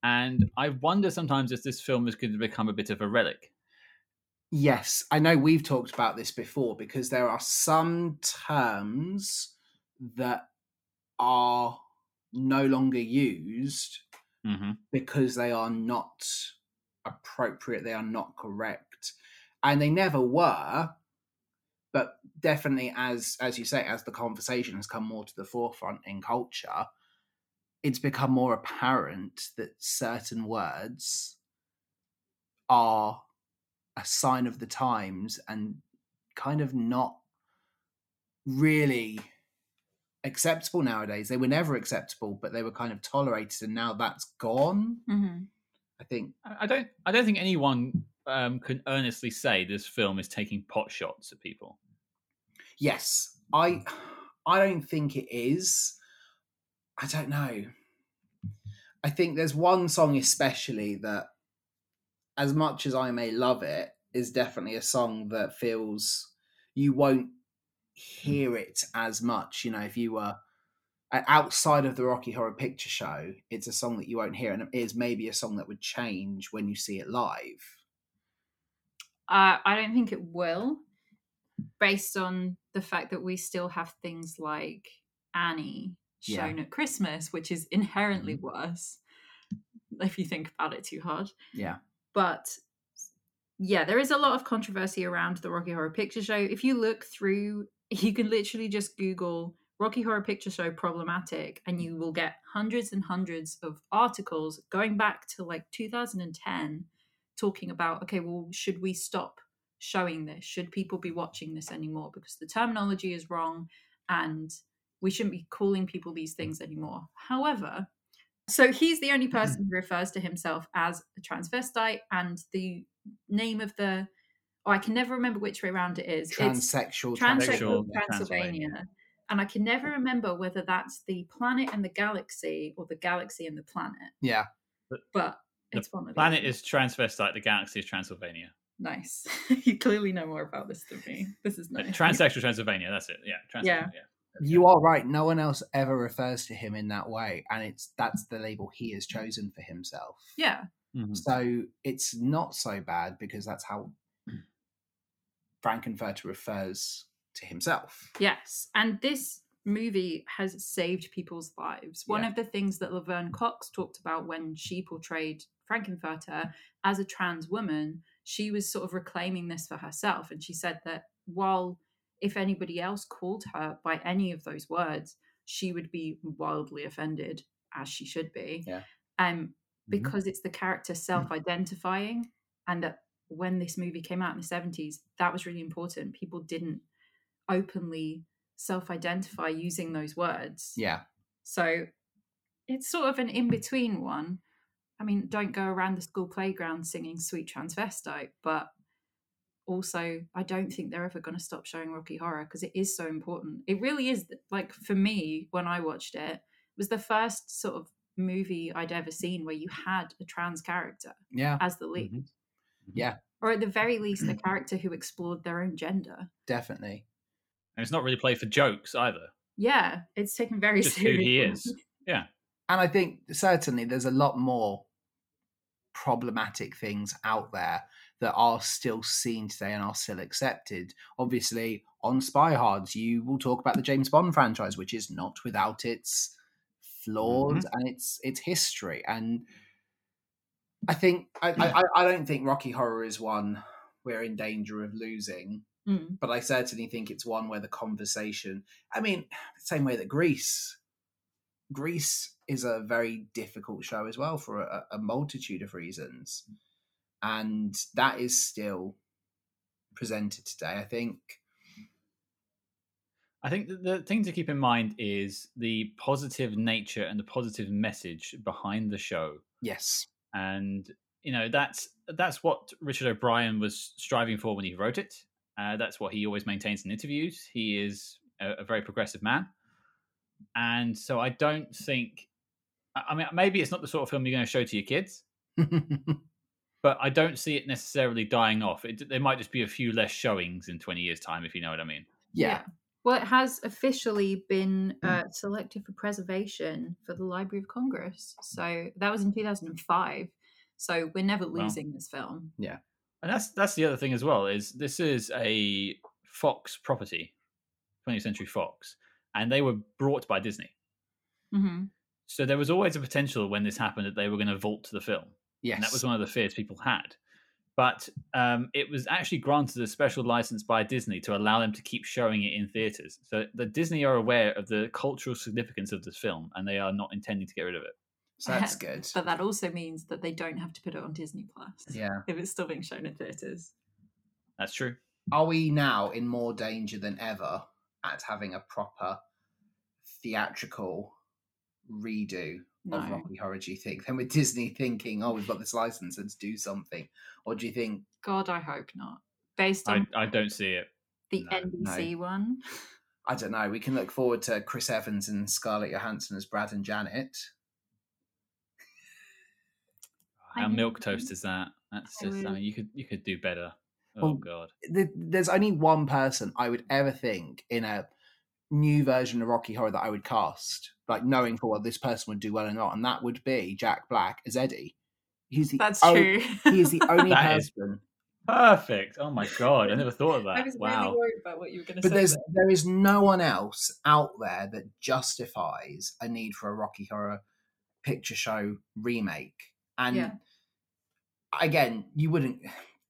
Speaker 3: And I wonder sometimes if this film is going to become a bit of a relic.
Speaker 2: Yes, I know we've talked about this before because there are some terms that are no longer used
Speaker 3: hmm
Speaker 2: because they are not appropriate, they are not correct, and they never were. But definitely, as as you say, as the conversation has come more to the forefront in culture, it's become more apparent that certain words are a sign of the times and kind of not really acceptable nowadays. They were never acceptable, but they were kind of tolerated, and now that's gone.
Speaker 1: Mm-hmm.
Speaker 2: I think
Speaker 3: I I don't I don't think anyone um, can earnestly say this film is taking pot shots at people.
Speaker 2: yes, I I don't think it is. I don't know. I think there's one song especially that, as much as I may love it, is definitely a song that feels you won't hear it as much. You know, if you were uh, outside of the Rocky Horror Picture Show, it's a song that you won't hear, and it is maybe a song that would change when you see it live.
Speaker 1: Uh, I don't think it will, based on the fact that we still have things like Annie
Speaker 2: Yeah.
Speaker 1: shown at Christmas, which is inherently worse if you think about it too hard.
Speaker 2: Yeah.
Speaker 1: But yeah, there is a lot of controversy around the Rocky Horror Picture Show. If you look through, you can literally just Google Rocky Horror Picture Show problematic, and you will get hundreds and hundreds of articles going back to like 2010 talking about okay, well, should we stop showing this? Should people be watching this anymore? Because the terminology is wrong and we shouldn't be calling people these things anymore. However, so he's the only person who refers to himself as a transvestite, and the name of the oh, I can never remember which way around it is. It's
Speaker 2: Transsexual,
Speaker 1: Transsexual
Speaker 3: Transsexual
Speaker 1: Transylvania.
Speaker 3: Transylvania.
Speaker 1: And I can never remember whether that's the planet and the galaxy or the galaxy and the planet.
Speaker 2: Yeah.
Speaker 1: But
Speaker 3: The
Speaker 1: it's one of the
Speaker 3: Planet is transvestite. The galaxy is Transylvania.
Speaker 1: nice. you clearly know more about this than me. This is
Speaker 3: Uh,
Speaker 1: nice.
Speaker 3: Transsexual Transylvania. That's it. Yeah. Transylvania.
Speaker 2: You are right. No one else ever refers to him in that way, and it's that's the label he has chosen for himself.
Speaker 1: yeah.
Speaker 3: Mhm.
Speaker 2: So it's not so bad because that's how Frankenfurter refers to himself.
Speaker 1: Yes. And this movie has saved people's lives. One
Speaker 2: Yeah.
Speaker 1: of the things that Laverne Cox talked about when she portrayed Frankenfurter as a trans woman, she was sort of reclaiming this for herself. And she said that while if anybody else called her by any of those words, she would be wildly offended, as she should be.
Speaker 2: Yeah.
Speaker 1: Um,
Speaker 2: Mhm.
Speaker 1: because it's the character self-identifying, and that when this movie came out in the seventies, that was really important. People didn't openly self-identify using those words.
Speaker 2: Yeah.
Speaker 1: So it's sort of an in-between one. I mean, don't go around the school playground singing "Sweet Transvestite," but also I don't think they're ever going to stop showing Rocky Horror because it is so important. It really is. Like for me, when I watched it, it was the first sort of movie I'd ever seen where you had a trans character
Speaker 2: Yeah.
Speaker 1: as the lead,
Speaker 3: Mhm.
Speaker 2: Yeah.
Speaker 1: or at the very least, a character who explored their own gender.
Speaker 2: Definitely.
Speaker 3: And it's not really played for jokes either.
Speaker 1: Yeah, it's taken very
Speaker 3: Just who
Speaker 1: seriously.
Speaker 3: he is. Yeah.
Speaker 2: And I think certainly there's a lot more problematic things out there that are still seen today and are still accepted. Obviously, on Spy Hards, you will talk about the James Bond franchise, which is not without its flaws and its its history. And I think I, I, I don't think Rocky Horror is one we're in danger of losing
Speaker 1: Mm.
Speaker 2: but I certainly think it's one where the conversation. I mean, the same way that Grease, Grease is a very difficult show as well for a, a multitude of reasons, and that is still presented today. I think.
Speaker 3: I think the, the thing to keep in mind is the positive nature and the positive message behind the show.
Speaker 2: Yes.
Speaker 3: and you know that's that's what Richard O'Brien was striving for when he wrote it. Uh, that's what he always maintains in interviews. He is a, a very progressive man, and so I don't think. I mean, maybe it's not the sort of film you're going to show to your kids, but I don't see it necessarily dying off. It, there might just be a few less showings in 20 years' time, if you know what I mean.
Speaker 2: yeah.
Speaker 1: Well, it has officially been uh, selected for preservation for the Library of Congress. So that was in 2005. So we're never
Speaker 3: Wow.
Speaker 1: losing this film. Yeah.
Speaker 3: And that's that's the other thing as well is this is a Fox property, 20th Century Fox, and they were brought by Disney.
Speaker 1: hmm
Speaker 3: So there was always a potential when this happened that they were going to vault the film.
Speaker 2: Yes.
Speaker 3: And that was one of the fears people had. But um, it was actually granted a special license by Disney to allow them to keep showing it in theaters. So the Disney are aware of the cultural significance of this film, and they are not intending to get rid of it.
Speaker 2: so that's good.
Speaker 1: But that also means that they don't have to put it on Disney Plus
Speaker 2: Yeah.
Speaker 1: if it's still being shown in theaters.
Speaker 3: That's true.
Speaker 2: Are we now in more danger than ever at having a proper theatrical redo
Speaker 1: No.
Speaker 2: of Rocky Horror, do you think? Then with Disney thinking, oh, we've got this license, let's do something. Or do you think,
Speaker 1: God, I hope not. Based on
Speaker 3: I don't see it.
Speaker 1: the
Speaker 3: no,
Speaker 1: NBC one.
Speaker 2: I don't know, we can look forward to Chris Evans and Scarlett Johansson as Brad and Janet.
Speaker 3: How
Speaker 1: know.
Speaker 3: milk toast is that? That's just. I mean, you could you could do better. Oh
Speaker 2: Well,
Speaker 3: God.
Speaker 2: Th- There's only one person I would ever think in a new version of Rocky Horror that I would cast, like knowing for what this person would do well or not, and that would be Jack Black as Eddie. He's the
Speaker 1: That's
Speaker 2: o-
Speaker 1: true.
Speaker 2: He is the only
Speaker 3: That is
Speaker 2: person.
Speaker 3: Perfect. Oh my God. I never thought of that.
Speaker 1: I
Speaker 3: that.
Speaker 1: was
Speaker 3: Wow.
Speaker 1: really worried about what you were going to say.
Speaker 2: But there's
Speaker 1: there.
Speaker 2: there is no one else out there that justifies a need for a Rocky Horror Picture Show remake. And
Speaker 1: Yeah.
Speaker 2: again, you wouldn't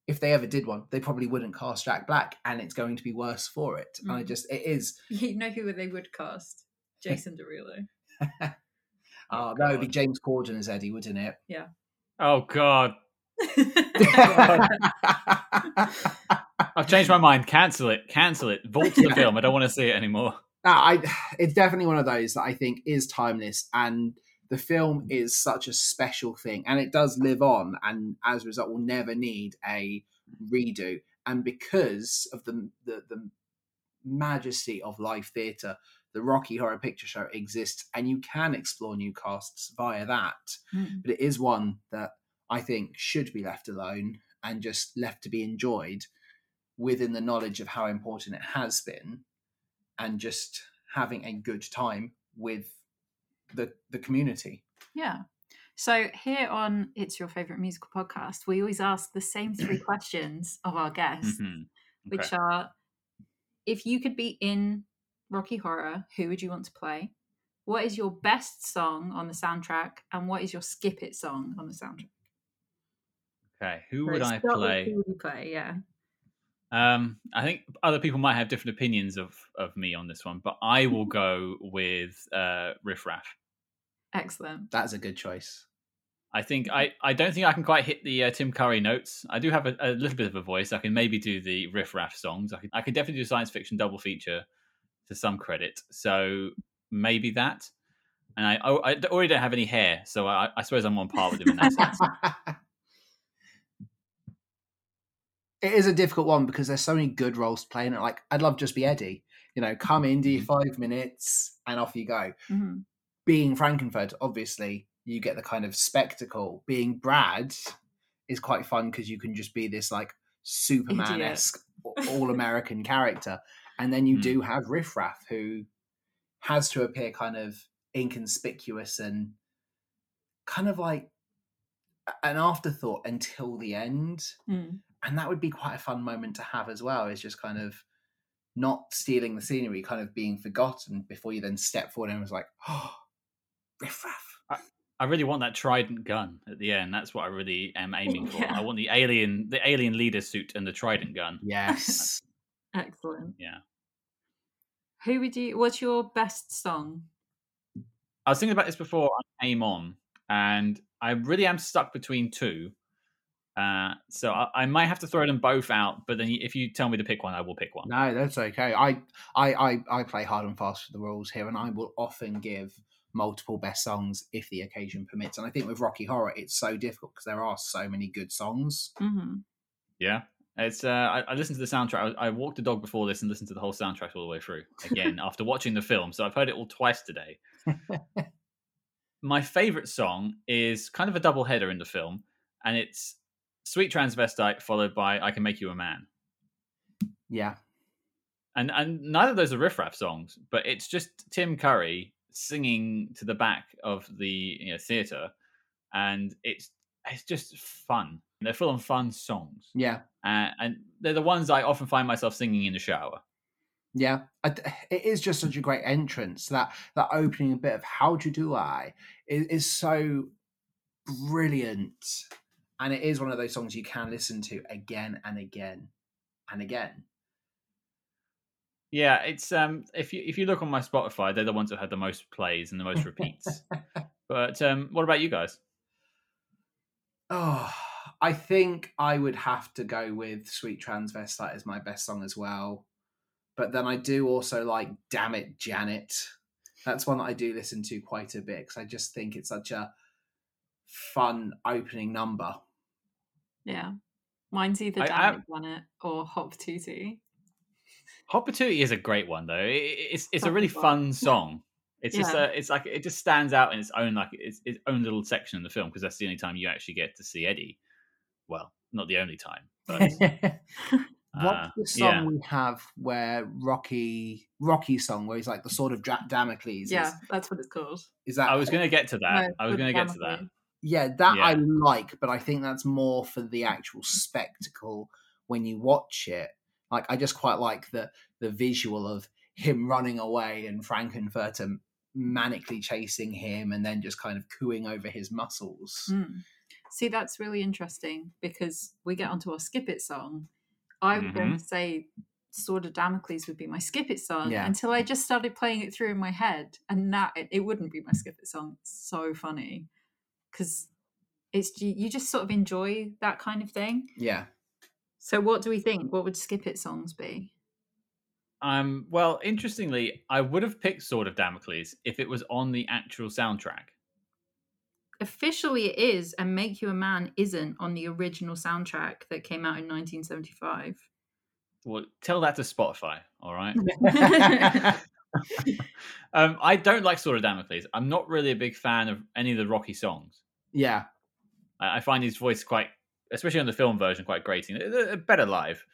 Speaker 2: if they ever did one, they probably wouldn't cast Jack Black, and it's going to be worse for it. And I
Speaker 1: Mm.
Speaker 2: just it is.
Speaker 1: You know who they would cast? Jason Derulo.
Speaker 2: Oh,
Speaker 3: Oh,
Speaker 2: that would be James Corden as Eddie, wouldn't it? Yeah.
Speaker 3: Oh God. I've changed my mind. Cancel it. Cancel it. Vault to the film. I don't want to see it anymore.
Speaker 2: No, I, it's definitely one of those that I think is timeless, and the film is such a special thing, and it does live on, and as a result, will never need a redo. And because of the the, the majesty of live theatre, the Rocky Horror Picture Show exists, and you can explore new casts via that.
Speaker 1: Mm.
Speaker 2: But it is one that I think should be left alone and just left to be enjoyed within the knowledge of how important it has been and just having a good time with the the community.
Speaker 1: Yeah. So here on It's Your Favorite Musical Podcast, we always ask the same three questions of our guests,
Speaker 3: Mhm.
Speaker 1: which are if you could be in Rocky Horror, who would you want to play? What is your best song on the soundtrack? And what is your skip it song on the soundtrack?
Speaker 3: Okay. Who
Speaker 1: So
Speaker 3: would I play?
Speaker 1: Who would you play? Yeah.
Speaker 3: Um, I think other people might have different opinions of of me on this one, but I will go with uh, Riff Raff.
Speaker 1: Excellent.
Speaker 2: That's a good choice.
Speaker 3: I think I, I don't think I can quite hit the uh, Tim Curry notes. I do have a, a, little bit of a voice. I can maybe do the riff raff songs. I can I can definitely do science fiction double feature to some credit. So maybe that. And I, I, I already don't have any hair, so I, I suppose I'm on par with him in that sense.
Speaker 2: it is a difficult one because there's so many good roles to play in it. Like I'd love just be Eddie. You know, come in, do your
Speaker 3: Mm-hmm.
Speaker 2: five minutes, and off you go.
Speaker 1: hmm
Speaker 2: Being Frankenfurt, obviously, you get the kind of spectacle. Being Brad is quite fun because you can just be this like Superman esque, all American character, and then you
Speaker 3: Mm.
Speaker 2: do have Riff Raff who has to appear kind of inconspicuous and kind of like an afterthought until the end
Speaker 1: Mm.
Speaker 2: and that would be quite a fun moment to have as well is just kind of not stealing the scenery kind of being forgotten before you then step forward and was like oh riff raff
Speaker 3: I really want that trident gun at the end. That's what I really am aiming for.
Speaker 1: Yeah.
Speaker 3: I want the alien the alien leader suit and the trident gun.
Speaker 2: yes
Speaker 1: Excellent.
Speaker 3: Yeah.
Speaker 1: Who would you? What's your best song?
Speaker 3: I was thinking about this before I came on, and I really am stuck between two. Uh, so I, I might have to throw them both out. But then, if you tell me to pick one, I will pick one.
Speaker 2: no that's okay I, I i i play hard and fast with the rules here and i will often give multiple best songs if the occasion permits and i think with rocky horror it's so difficult because there are so many good songs
Speaker 1: hmm
Speaker 3: Yeah, it's. Uh, I, I listened to the soundtrack. I, I walked the dog before this and listened to the whole soundtrack all the way through again after watching the film. So I've heard it all twice today. My favorite song is kind of a double header in the film, and it's "Sweet Transvestite" followed by "I Can Make You a Man."
Speaker 2: yeah
Speaker 3: and and neither of those are riff raff songs, but it's just Tim Curry singing to the back of the you know, theater, and it's it's just fun. They're full of fun songs,
Speaker 2: yeah
Speaker 3: uh, and they're the ones I often find myself singing in the shower.
Speaker 2: Yeah, it is just such a great entrance. That that opening bit of "How do do I" is, is so brilliant, and it is one of those songs you can listen to again and again and again.
Speaker 3: Yeah, it's um if you if you look on my Spotify, they're the ones that had the most plays and the most repeats. but um, what about you guys?
Speaker 2: Oh, I think I would have to go with "Sweet Transvestite" as my best song as well. But then I do also like "Damn It, Janet." That's one that I do listen to quite a bit because I just think it's such a fun opening number.
Speaker 1: Yeah, mine's either Damn
Speaker 3: I-
Speaker 1: It Janet or Hot Patootie.
Speaker 3: Hot Patootie is a great one though. It's it's a really fun song. It's just
Speaker 1: Yeah.
Speaker 3: uh, it's like it just stands out in its own like its, its own little section in the film because that's the only time you actually get to see Eddie. Well, not the only time, but uh,
Speaker 2: What's the song
Speaker 3: yeah.
Speaker 2: we have where Rocky Rocky song where he's like the sword of Dra- Damocles?
Speaker 1: yeah,
Speaker 2: Is,
Speaker 1: that's what it's called.
Speaker 2: is that
Speaker 3: I was going to get to that.
Speaker 1: No,
Speaker 3: I was going to get to that.
Speaker 2: Yeah, that I like, but I think that's more for the actual spectacle when you watch it. Like I just quite like the the visual of him running away and Frank-N-Furter manically chasing him and then just kind of cooing over his muscles.
Speaker 1: Mm. See, that's really interesting because we get onto our Skip It song. I was going to say Sword of Damocles would be my Skip It song
Speaker 2: Yeah.
Speaker 1: until I just started playing it through in my head, and now it, it wouldn't be my Skip It song. It's so funny because it's you just sort of enjoy that kind of thing.
Speaker 2: Yeah.
Speaker 1: So, what do we think? What would Skip It songs be?
Speaker 3: Um, well, interestingly, I would have picked Sword of Damocles if it was on the actual soundtrack.
Speaker 1: Officially, it is, and Make You a Man isn't on the original soundtrack that came out in 1975.
Speaker 3: Well, tell that to Spotify, all right? um, I don't like Sword of Damocles. I'm not really a big fan of any of the Rocky songs.
Speaker 2: yeah.
Speaker 3: I, I find his voice quite, especially on the film version, quite grating. They're- they're Better live,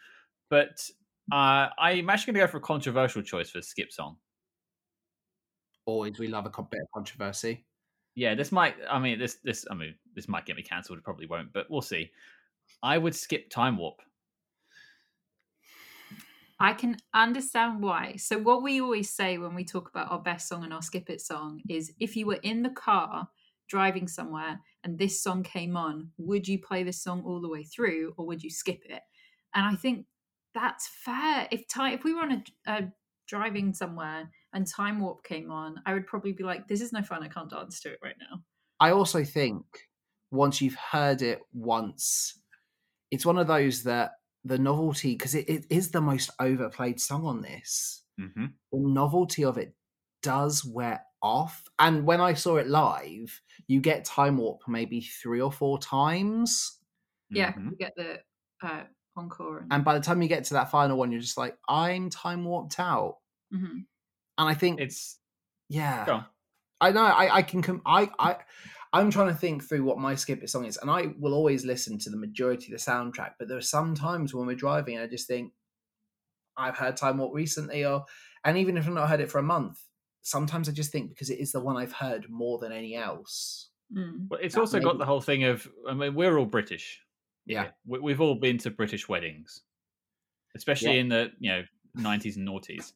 Speaker 3: but uh, I'm actually going to go for a controversial choice for Skip song.
Speaker 2: Always we love a bit of controversy.
Speaker 3: Yeah, this might. I mean, this this. I mean, this might get me cancelled. It probably won't, but we'll see. I would skip Time Warp.
Speaker 1: I can understand why. So, what we always say when we talk about our best song and our skip it song is if you were in the car driving somewhere and this song came on, would you play this song all the way through or would you skip it? And I think that's fair. If time, if we were on a, a driving somewhere and Time Warp came on, I would probably be like, "This is no fun. I can't dance to it right now."
Speaker 2: I also think once you've heard it once, it's one of those that the novelty because it, it is the most overplayed song on this.
Speaker 3: hmm
Speaker 2: The novelty of it does wear off. And when I saw it live, you get Time Warp maybe three or four times.
Speaker 1: Yeah,
Speaker 3: Mhm.
Speaker 1: we get the uh, encore. And,
Speaker 2: And by the time you get to that final one, you're just like, I'm time warped out.
Speaker 1: Mhm.
Speaker 2: And I think,
Speaker 3: It's
Speaker 2: yeah,
Speaker 3: go on.
Speaker 2: I know. I, I can. Com- I. I. I'm trying to think through what my skip it song is, and I will always listen to the majority of the soundtrack. But there are some times when we're driving, and I just think I've heard Time Warp recently, or and even if I've not heard it for a month, sometimes I just think because it is the one I've heard more than any else.
Speaker 1: Mm.
Speaker 3: But it's also
Speaker 2: maybe-
Speaker 3: got the whole thing of I mean, we're all British.
Speaker 2: Yeah.
Speaker 3: we, we've all been to British weddings, especially
Speaker 2: Yeah.
Speaker 3: in the you know nineties and noughties.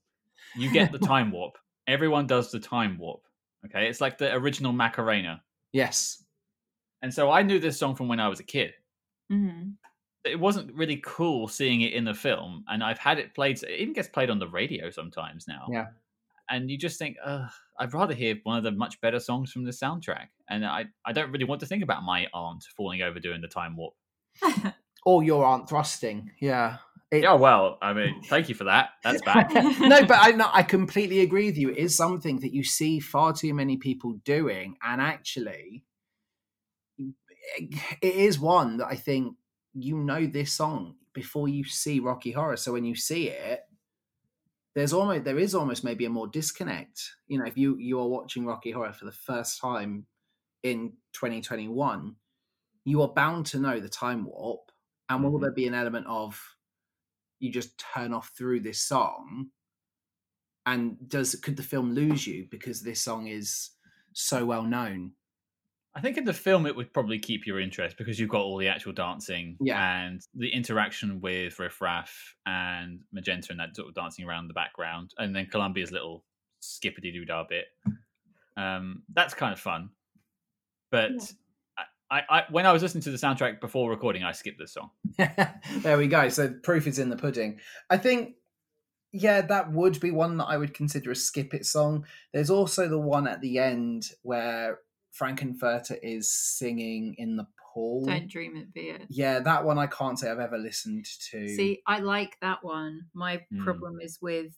Speaker 3: You get the time warp. Everyone does the time warp. Okay, it's like the original Macarena.
Speaker 2: Yes.
Speaker 3: And so I knew this song from when I was a kid.
Speaker 1: Mhm.
Speaker 3: It wasn't really cool seeing it in the film, and I've had it played. It even gets played on the radio sometimes now.
Speaker 2: Yeah.
Speaker 3: And you just think, I'd rather hear one of the much better songs from the soundtrack. And I, I don't really want to think about my aunt falling over doing the time warp.
Speaker 2: Or your aunt thrusting. Yeah. It-
Speaker 3: Yeah, well, I mean, thank you for that. That's bad.
Speaker 2: no, but I no, I completely agree with you. It is something that you see far too many people doing, and actually, it is one that I think you know this song before you see Rocky Horror. So when you see it, there's almost there is almost maybe a more disconnect. You know, if you you are watching Rocky Horror for the first time in 2021, you are bound to know the time warp, and will
Speaker 3: Mhm.
Speaker 2: there be an element of you just turn off through this song and does could the film lose you because this song is so well known
Speaker 3: I think in the film it would probably keep your interest because you've got all the actual dancing
Speaker 2: Yeah.
Speaker 3: and the interaction with Riff Raff and Magenta and that sort of dancing around the background, and then Columbia's little skippity doo dah bit. Um, that's kind of fun. But I, I, I, when I was listening to the soundtrack before recording, I skipped this song.
Speaker 2: there we go so proof is in the pudding i think yeah that would be one that i would consider a skip it song there's also the one at the end where Frank-N-Furter is singing in the pool
Speaker 1: Don't dream it, be it.
Speaker 2: yeah that one i can't say i've ever listened to
Speaker 1: See, I like that one. My
Speaker 3: Mm.
Speaker 1: problem is with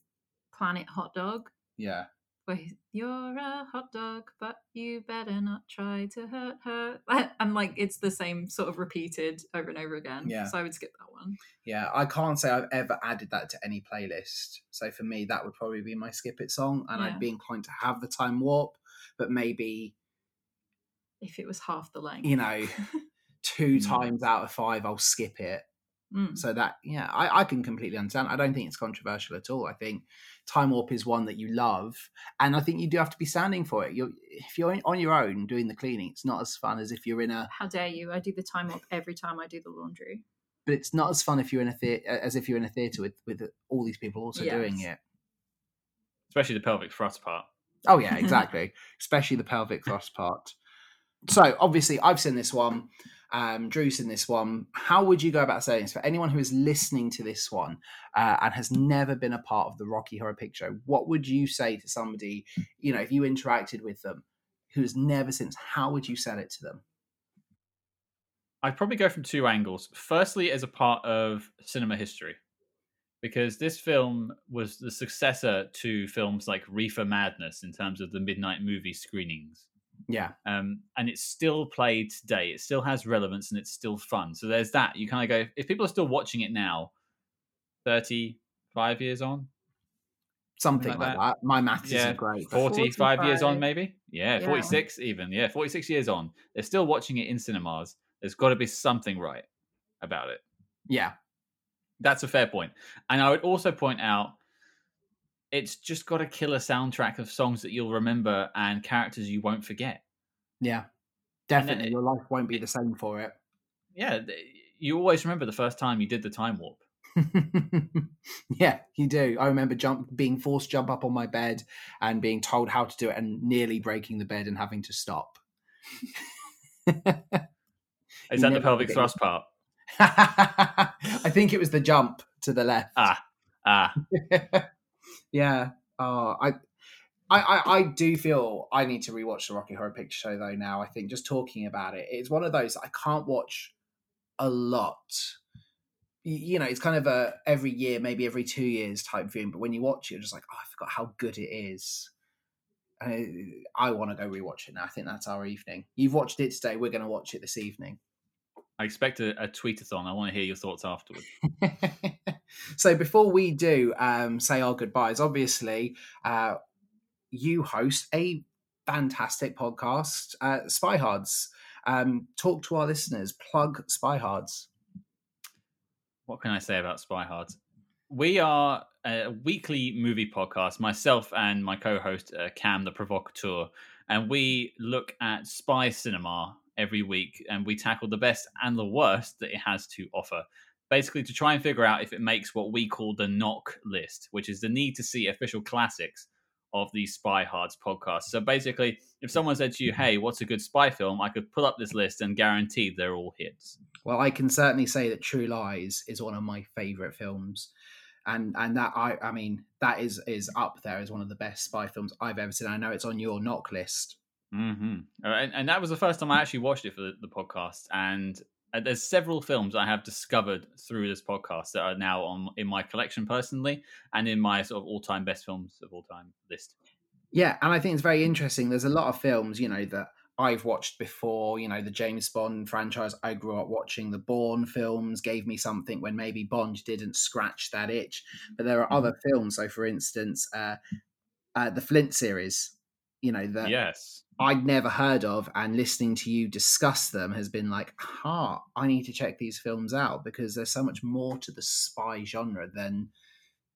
Speaker 1: Planet Hot Dog,
Speaker 2: yeah
Speaker 1: where you're a hot dog, but you better not try to hurt her. And like, it's the same sort of repeated over and over again.
Speaker 2: Yeah.
Speaker 1: So I would skip that one.
Speaker 2: Yeah, I can't say I've ever added that to any playlist. So for me, that would probably be my skip it song, and
Speaker 1: Yeah.
Speaker 2: I'd be inclined to have the time warp, but maybe
Speaker 1: If it was half the length.
Speaker 2: you know two
Speaker 3: Mm.
Speaker 2: times out of five I'll skip it.
Speaker 1: Mm.
Speaker 2: So that yeah, I, I can completely understand. I don't think it's controversial at all. I think time warp is one that you love, and I think you do have to be standing for it. You're if you're on your own doing the cleaning, it's not as fun as if you're in a.
Speaker 1: How dare you? I do the time Warp every time I do the laundry.
Speaker 2: But it's not as fun if you're in a theater as if you're in a theater with with all these people also doing it.
Speaker 3: especially the pelvic thrust part.
Speaker 2: Oh yeah, exactly. Especially the pelvic thrust part. So obviously, I've seen this one. Um, Drew's seen this one. How would you go about saying this for anyone who is listening to this one uh, and has never been a part of the Rocky Horror Picture Show? What would you say to somebody? You know, if you interacted with them who has never since, how would you sell it to them?
Speaker 3: I'd probably go from two angles. Firstly, as a part of cinema history, because this film was the successor to films like Reefer Madness in terms of the midnight movie screenings.
Speaker 2: Yeah,
Speaker 3: Um, and it's still played today. It still has relevance and it's still fun. So there's that. You kind of go, if people are still watching it now, 35 years on,
Speaker 2: something
Speaker 3: Like
Speaker 2: like,
Speaker 3: that.
Speaker 2: that. My maths
Speaker 3: Yeah,
Speaker 2: isn't great. but-
Speaker 3: 45 years on, maybe? Yeah,
Speaker 1: Yeah.
Speaker 3: 46 even. Yeah, 46 years on. They're still watching it in cinemas. There's got to be something right about it.
Speaker 2: Yeah,
Speaker 3: That's a fair point. And I would also point out it's just got a killer soundtrack of songs that you'll remember and characters you won't forget.
Speaker 2: yeah, definitely.
Speaker 3: it-
Speaker 2: Your life won't be the same for it.
Speaker 3: Yeah, you always remember the first time you did the time warp.
Speaker 2: yeah, you do. I remember jump being forced to jump up on my bed and being told how to do it and nearly breaking the bed and having to stop.
Speaker 3: Is that the pelvic thrust part?
Speaker 2: I think it was the jump to the left.
Speaker 3: Ah, ah.
Speaker 2: Yeah. Oh, I, I, I, I do feel I need to rewatch the Rocky Horror Picture Show though. Now I think just talking about it, it's one of those I can't watch a lot. You know, it's kind of a every year, maybe every two years type thing. But when you watch it, you're just like, oh, I forgot how good it is. And uh, I want to go rewatch it now. I think that's our evening. You've watched it today. We're going to watch it this evening.
Speaker 3: I expect a, a tweetathon. I want to hear your thoughts afterwards.
Speaker 2: so before we do um, say our goodbyes, obviously, uh, you host a fantastic podcast, uh, Spy Hards. Um, talk to our listeners. Plug Spy Hards.
Speaker 3: What can I say about Spy Hard? We are a weekly movie podcast, myself and my co host, uh, Cam the Provocateur, and we look at spy cinema every week and we tackle the best and the worst that it has to offer. Basically, to try and figure out if it makes what we call the knock list, which is the need to see official classics of the Spy Hards podcast. So basically, if someone said to you, Hey, what's a good spy film? I could pull up this list and guarantee they're all hits.
Speaker 2: Well, I can certainly say that True Lies is one of my favourite films. And and that I I mean that is is up there as one of the best spy films I've ever seen. I know it's on your knock list.
Speaker 3: Hmm And, and that was the first time I actually watched it for the, the podcast. And uh, there's several films I have discovered through this podcast that are now on in my collection personally, and in my sort of all-time best films of all time list.
Speaker 2: Yeah, and I think it's very interesting. There's a lot of films, you know, that I've watched before. You know, the James Bond franchise. I grew up watching the Bourne films. Gave me something when maybe Bond didn't scratch that itch. But there are other films. So, for instance, uh, uh, the Flint series. You know that
Speaker 3: Yes,
Speaker 2: I'd never heard of, and listening to you discuss them has been like, "Ha, I need to check these films out because there's so much more to the spy genre than."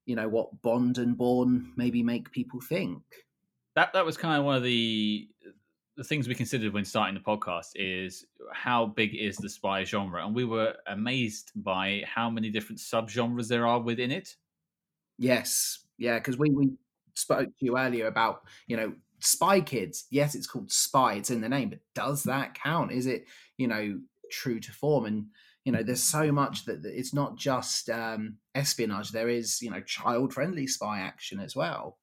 Speaker 2: You know what Bond and Bourne maybe make people think.
Speaker 3: that that was kind of one of the the things we considered when starting the podcast is how big is the spy genre, and we were amazed by how many different subgenres there are within it.
Speaker 2: Yes, yeah, because we we spoke to you earlier about you know Spy Kids. Yes, it's called Spy; it's in the name, but does that count? Is it you know true to form? And you know, there's so much that, it's not just um, espionage. There is you know child friendly spy action as well.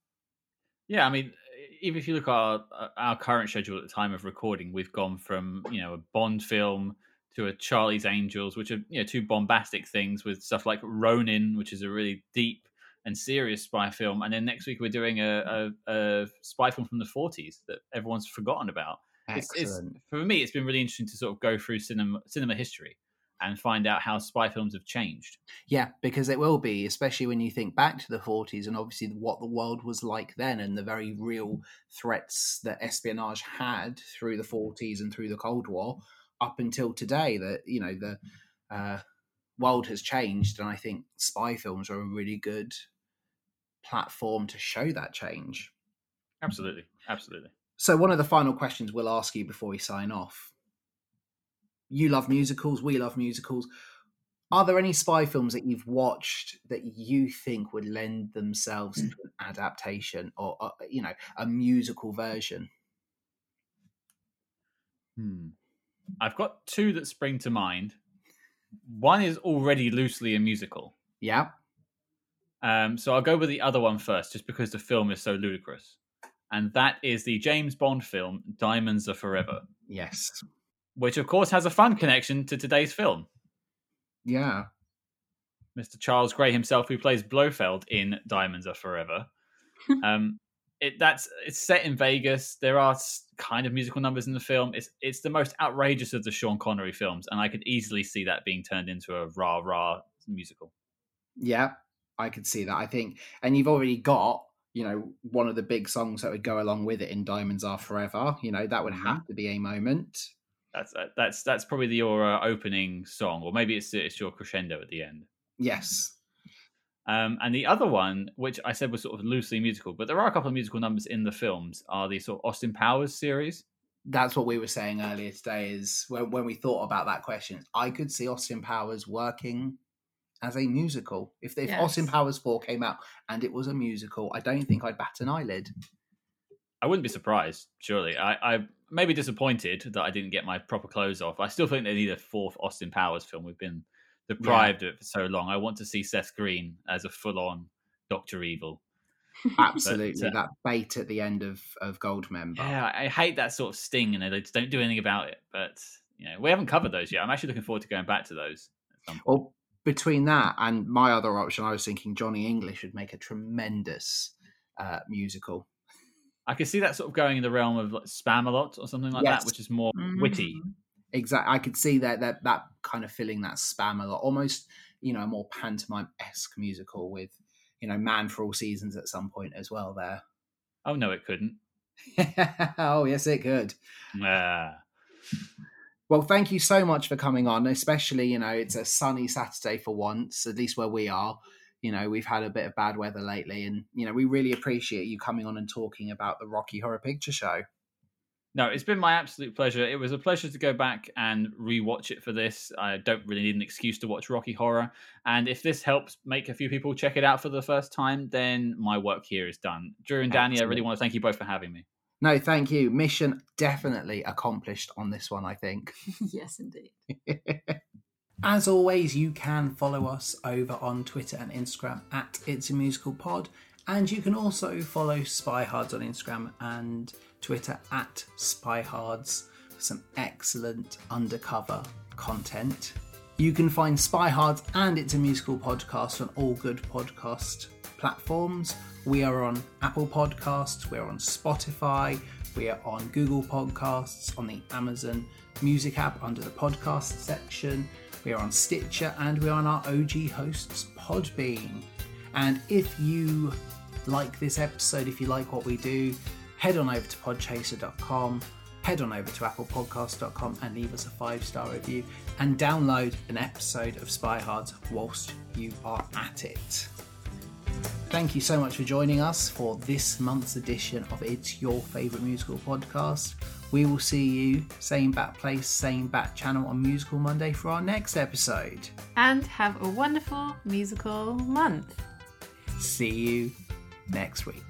Speaker 3: Yeah, I mean, even if you look at our, uh, our current schedule at the time of recording, we've gone from you know a Bond film to a Charlie's Angels, which are you know two bombastic things with stuff like Ronin, which is a really deep and serious spy film, and then next week we're doing a, a, a spy film from the 40s that everyone's forgotten about. It's, it's for me, it's been really interesting to sort of go through cinema cinema history and find out how spy films have changed.
Speaker 2: Yeah, because it will be, especially when you think back to the 40s and obviously what the world was like then and the very real threats that espionage had through the 40s and through the Cold War up until today. That, you know, the uh, world has changed. And I think spy films are a really good platform to show that change.
Speaker 3: Absolutely, absolutely.
Speaker 2: So, one of the final questions we'll ask you before we sign off. You love musicals, we love musicals. Are there any spy films that you've watched that you think would lend themselves to an adaptation or, uh, you know, a musical version?
Speaker 3: Hmm. I've got two that spring to mind. One is already loosely a musical.
Speaker 2: Yeah.
Speaker 3: Um, so I'll go with the other one first, just because the film is so ludicrous. And that is the James Bond film, Diamonds Are Forever,
Speaker 2: Yes.
Speaker 3: which of course has a fun connection to today's film.
Speaker 2: Yeah.
Speaker 3: Mr. Charles Gray himself, who plays Blofeld in Diamonds Are Forever. um, it that's it's set in Vegas. There are kind of musical numbers in the film. It's it's the most outrageous of the Sean Connery films, and I could easily see that being turned into a rah rah musical.
Speaker 2: Yeah. I could see that. I think, and you've already got, you know, one of the big songs that would go along with it in Diamonds Are Forever. You know, that would
Speaker 3: Mhm.
Speaker 2: have to be a moment.
Speaker 3: That's uh, that's that's probably the, your uh, opening song, or maybe it's it's your crescendo at the end.
Speaker 2: Yes.
Speaker 3: Um, and the other one, which I said was sort of loosely musical, but there are a couple of musical numbers in the films, are the sort of Austin Powers series.
Speaker 2: that's what we were saying earlier today is when, when we thought about that question i could see austin powers working as a musical if, if
Speaker 1: Yes.
Speaker 2: austin powers 4 came out and it was a musical i don't think i'd bat an eyelid
Speaker 3: I wouldn't be surprised, surely. I, I may be disappointed that I didn't get my proper clothes off. I still think they need a fourth Austin Powers film. We've been deprived of it for so long. I want to see Seth Green as a full-on Doctor Evil.
Speaker 2: Absolutely,
Speaker 3: But, uh,
Speaker 2: that bait at the end of of Goldmember.
Speaker 3: Yeah, I hate that sort of sting, and they just don't do anything about it. But you know, we haven't covered those yet. I'm actually looking forward to going back to those. At some point.
Speaker 2: Well, between that and my other option, I was thinking Johnny English would make a tremendous uh, musical.
Speaker 3: I could see that sort of going in the realm of like Spamalot or something like
Speaker 2: Yes.
Speaker 3: that, which is more witty.
Speaker 1: Mhm.
Speaker 2: Exactly, I could see that that that kind of filling that Spamalot, almost you know a more pantomime esque musical with you know Man for All Seasons at some point as well. There.
Speaker 3: Oh no, it couldn't.
Speaker 2: oh yes, it could.
Speaker 3: Ah.
Speaker 2: Well, thank you so much for coming on. Especially, you know, it's a sunny Saturday for once, at least where we are. You know, we've had a bit of bad weather lately, and you know, we really appreciate you coming on and talking about the Rocky Horror Picture Show.
Speaker 3: No, it's been my absolute pleasure. It was a pleasure to go back and rewatch it for this. I don't really need an excuse to watch Rocky Horror. And if this helps make a few people check it out for the first time, then my work here is done. Drew and Danny, I really want to thank you both for having me.
Speaker 2: No, thank you. Mission definitely accomplished on this one, I think.
Speaker 1: yes, indeed.
Speaker 2: As always, you can follow us over on Twitter and Instagram at It's a Musical Pod, and you can also follow Spyhards on Instagram and Twitter at Spyhards for some excellent undercover content. You can find Spyhards and It's a Musical podcast on all good podcast platforms. We are on Apple Podcasts, we're on Spotify, we are on Google Podcasts, on the Amazon Music app under the podcast section. We are on Stitcher and we are on our OG hosts Podbean. And if you like this episode, if you like what we do, head on over to podchaser.com, head on over to applepodcast.com and leave us a five star review and download an episode of Spy Hards whilst you are at it. Thank you so much for joining us for this month's edition of It's Your Favourite Musical Podcast. We will see you, same bat place, same bat channel on Musical Monday for our next episode.
Speaker 4: And have a wonderful musical month.
Speaker 2: See you next week.